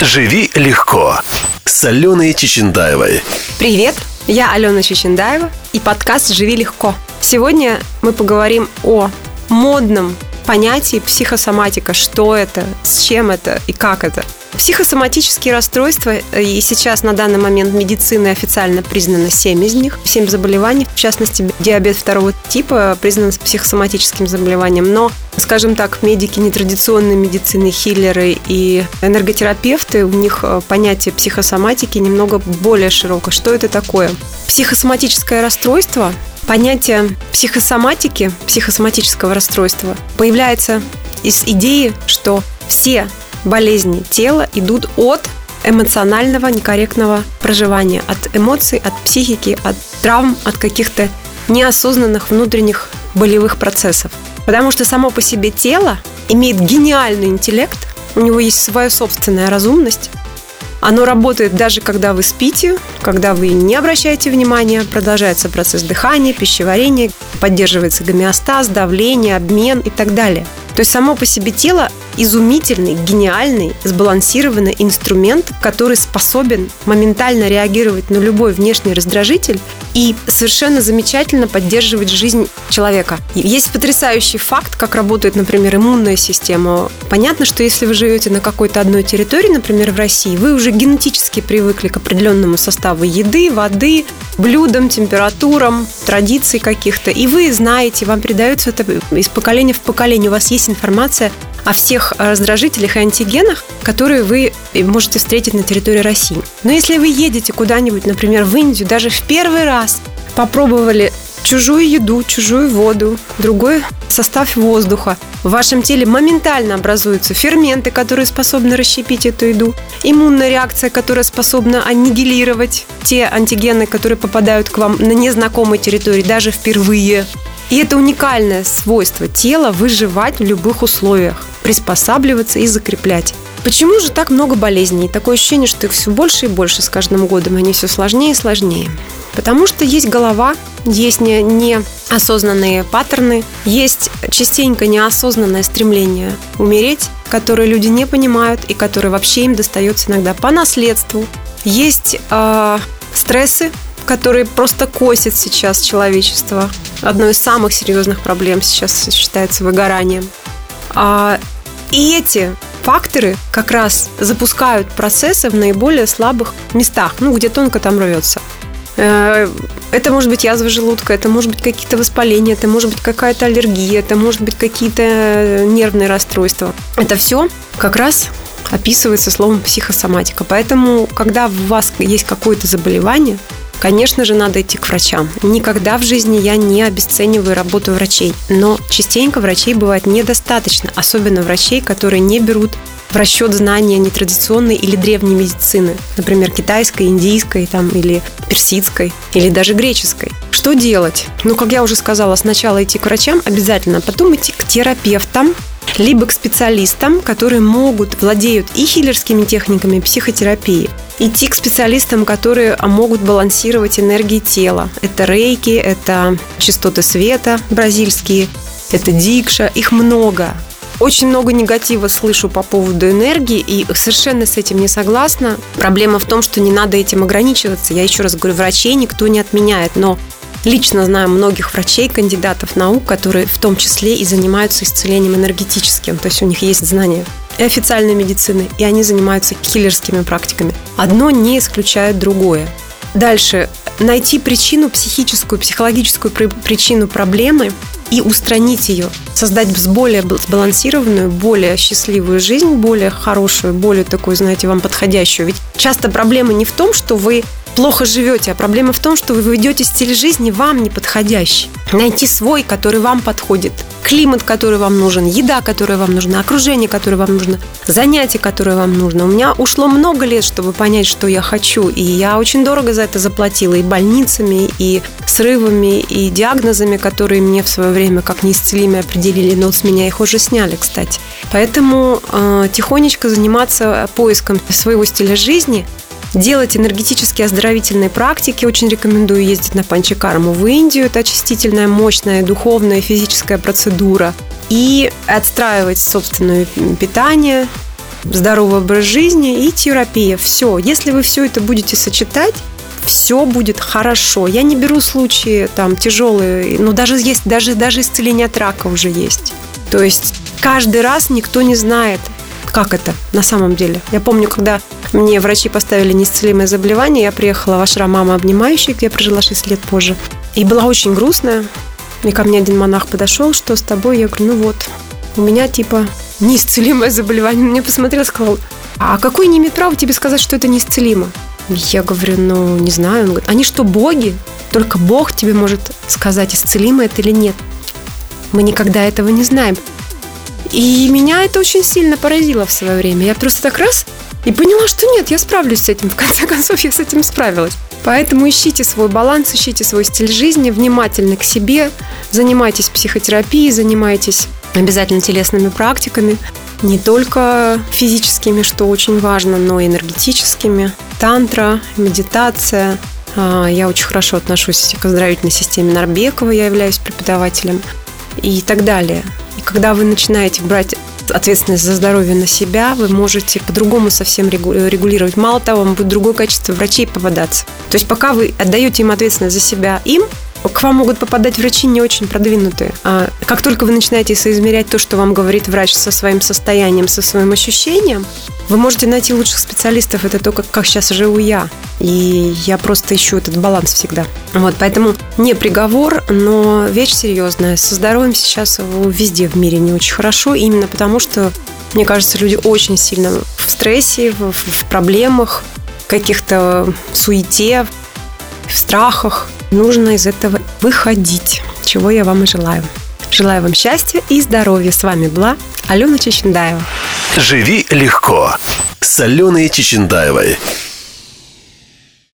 «Живи легко» с Аленой Чечендаевой. Привет, я Алена Чечендаева и подкаст «Живи легко». Сегодня мы поговорим о модном понятии психосоматика, что это, с чем это и как это – Психосоматические расстройства, э, и сейчас на данный момент медицины официально признано 7 из них, 7 заболеваний, в частности, диабет второго типа признан психосоматическим заболеванием, но скажем так, медики нетрадиционной медицины, хиллеры и энерготерапевты, у них э, понятие психосоматики немного более широкое. Что это такое? Психосоматическое расстройство Понятие психосоматики, психосоматического расстройства появляется из идеи, что все болезни тела идут от эмоционального некорректного проживания, от эмоций, от психики, от травм, от каких-то неосознанных внутренних болевых процессов. Потому что само по себе тело имеет гениальный интеллект, у него есть своя собственная разумность, оно работает даже когда вы спите, когда вы не обращаете внимания, продолжается процесс дыхания, пищеварения, поддерживается гомеостаз, давление, обмен и так далее. То есть само по себе тело изумительный, гениальный, сбалансированный инструмент, который способен моментально реагировать на любой внешний раздражитель и совершенно замечательно поддерживать жизнь человека. Есть потрясающий факт, как работает, например, иммунная система. Понятно, что если вы живете на какой-то одной территории, например, в России, вы уже генетически привыкли к определенному составу еды, воды, блюдам, температурам, традиций каких-то, и вы знаете, вам передается это из поколения в поколение. У вас есть информация о всех раздражителях и антигенах, которые вы можете встретить на территории России. Но если вы едете куда-нибудь, например, в Индию, даже в первый раз попробовали чужую еду, чужую воду, другой состав воздуха. В вашем теле моментально образуются ферменты, которые способны расщепить эту еду, иммунная реакция, которая способна аннигилировать те антигены, которые попадают к вам на незнакомой территории, даже впервые. И это уникальное свойство тела выживать в любых условиях приспосабливаться и закреплять. Почему же так много болезней? Такое ощущение, что их все больше и больше с каждым годом, они все сложнее и сложнее. Потому что есть голова, есть не, неосознанные паттерны, есть частенько неосознанное стремление умереть, которое люди не понимают и которое вообще им достается иногда по наследству. Есть э, стрессы, которые просто косят сейчас человечество. Одной из самых серьезных проблем сейчас считается выгоранием. А и эти факторы как раз запускают процессы в наиболее слабых местах, ну, где тонко там рвется. Э, это может быть язва желудка, это может быть какие-то воспаления, это может быть какая-то аллергия, это может быть какие-то нервные расстройства. Это все как раз описывается словом психосоматика. Поэтому, когда у вас есть какое-то заболевание, Конечно же, надо идти к врачам. Никогда в жизни я не обесцениваю работу врачей, но частенько врачей бывает недостаточно, особенно врачей, которые не берут в расчет знания нетрадиционной или древней медицины, например, китайской, индийской там, или персидской, или даже греческой. Что делать? Ну, как я уже сказала, сначала идти к врачам обязательно, потом идти к терапевтам, либо к специалистам, которые могут, владеют и хиллерскими техниками психотерапии, идти к специалистам, которые могут балансировать энергии тела. Это рейки, это частоты света бразильские, это дикша, их много. Очень много негатива слышу по поводу энергии, и совершенно с этим не согласна. Проблема в том, что не надо этим ограничиваться. Я еще раз говорю, врачей никто не отменяет, но Лично знаю многих врачей, кандидатов наук, которые в том числе и занимаются исцелением энергетическим. То есть у них есть знания и официальной медицины, и они занимаются киллерскими практиками. Одно не исключает другое. Дальше. Найти причину, психическую, психологическую причину проблемы и устранить ее. Создать более сбалансированную, более счастливую жизнь, более хорошую, более такую, знаете, вам подходящую. Ведь часто проблема не в том, что вы плохо живете, а проблема в том, что вы ведете стиль жизни вам не подходящий. Найти свой, который вам подходит. Климат, который вам нужен, еда, которая вам нужна, окружение, которое вам нужно, занятие, которое вам нужно. У меня ушло много лет, чтобы понять, что я хочу, и я очень дорого за это заплатила и больницами, и срывами, и диагнозами, которые мне в свое время как неисцелимые определили, но с меня их уже сняли, кстати. Поэтому э, тихонечко заниматься поиском своего стиля жизни – делать энергетические оздоровительные практики. Очень рекомендую ездить на панчакарму в Индию. Это очистительная, мощная, духовная, физическая процедура. И отстраивать собственное питание, здоровый образ жизни и терапия. Все. Если вы все это будете сочетать, все будет хорошо. Я не беру случаи там тяжелые, но даже есть, даже, даже исцеление от рака уже есть. То есть каждый раз никто не знает, как это на самом деле. Я помню, когда мне врачи поставили неисцелимое заболевание, я приехала в ашрам мама обнимающая, где я прожила 6 лет позже. И была очень грустная. И ко мне один монах подошел, что с тобой? Я говорю, ну вот, у меня типа неисцелимое заболевание. Мне посмотрел и сказал, а какой не имеет права тебе сказать, что это неисцелимо? Я говорю, ну, не знаю. Он говорит, они что, боги? Только Бог тебе может сказать, исцелимо это или нет. Мы никогда этого не знаем. И меня это очень сильно поразило в свое время. Я просто так раз и поняла, что нет, я справлюсь с этим. В конце концов, я с этим справилась. Поэтому ищите свой баланс, ищите свой стиль жизни, внимательны к себе, занимайтесь психотерапией, занимайтесь обязательно телесными практиками, не только физическими, что очень важно, но и энергетическими. Тантра, медитация. А, я очень хорошо отношусь к оздоровительной системе Нарбекова, я являюсь преподавателем и так далее. И когда вы начинаете брать ответственность за здоровье на себя, вы можете по-другому совсем регулировать. Мало того, вам будет другое качество врачей попадаться. То есть пока вы отдаете им ответственность за себя, им к вам могут попадать врачи не очень продвинутые. А как только вы начинаете соизмерять то, что вам говорит врач со своим состоянием, со своим ощущением, вы можете найти лучших специалистов. Это то, как, как сейчас живу я. И я просто ищу этот баланс всегда. Вот, поэтому не приговор, но вещь серьезная. Со здоровьем сейчас везде в мире не очень хорошо, именно потому что, мне кажется, люди очень сильно в стрессе, в, в проблемах, каких-то суете, в страхах. Нужно из этого выходить, чего я вам и желаю. Желаю вам счастья и здоровья. С вами была Алена Чечендаева. «Живи легко» с Аленой Чечендаевой.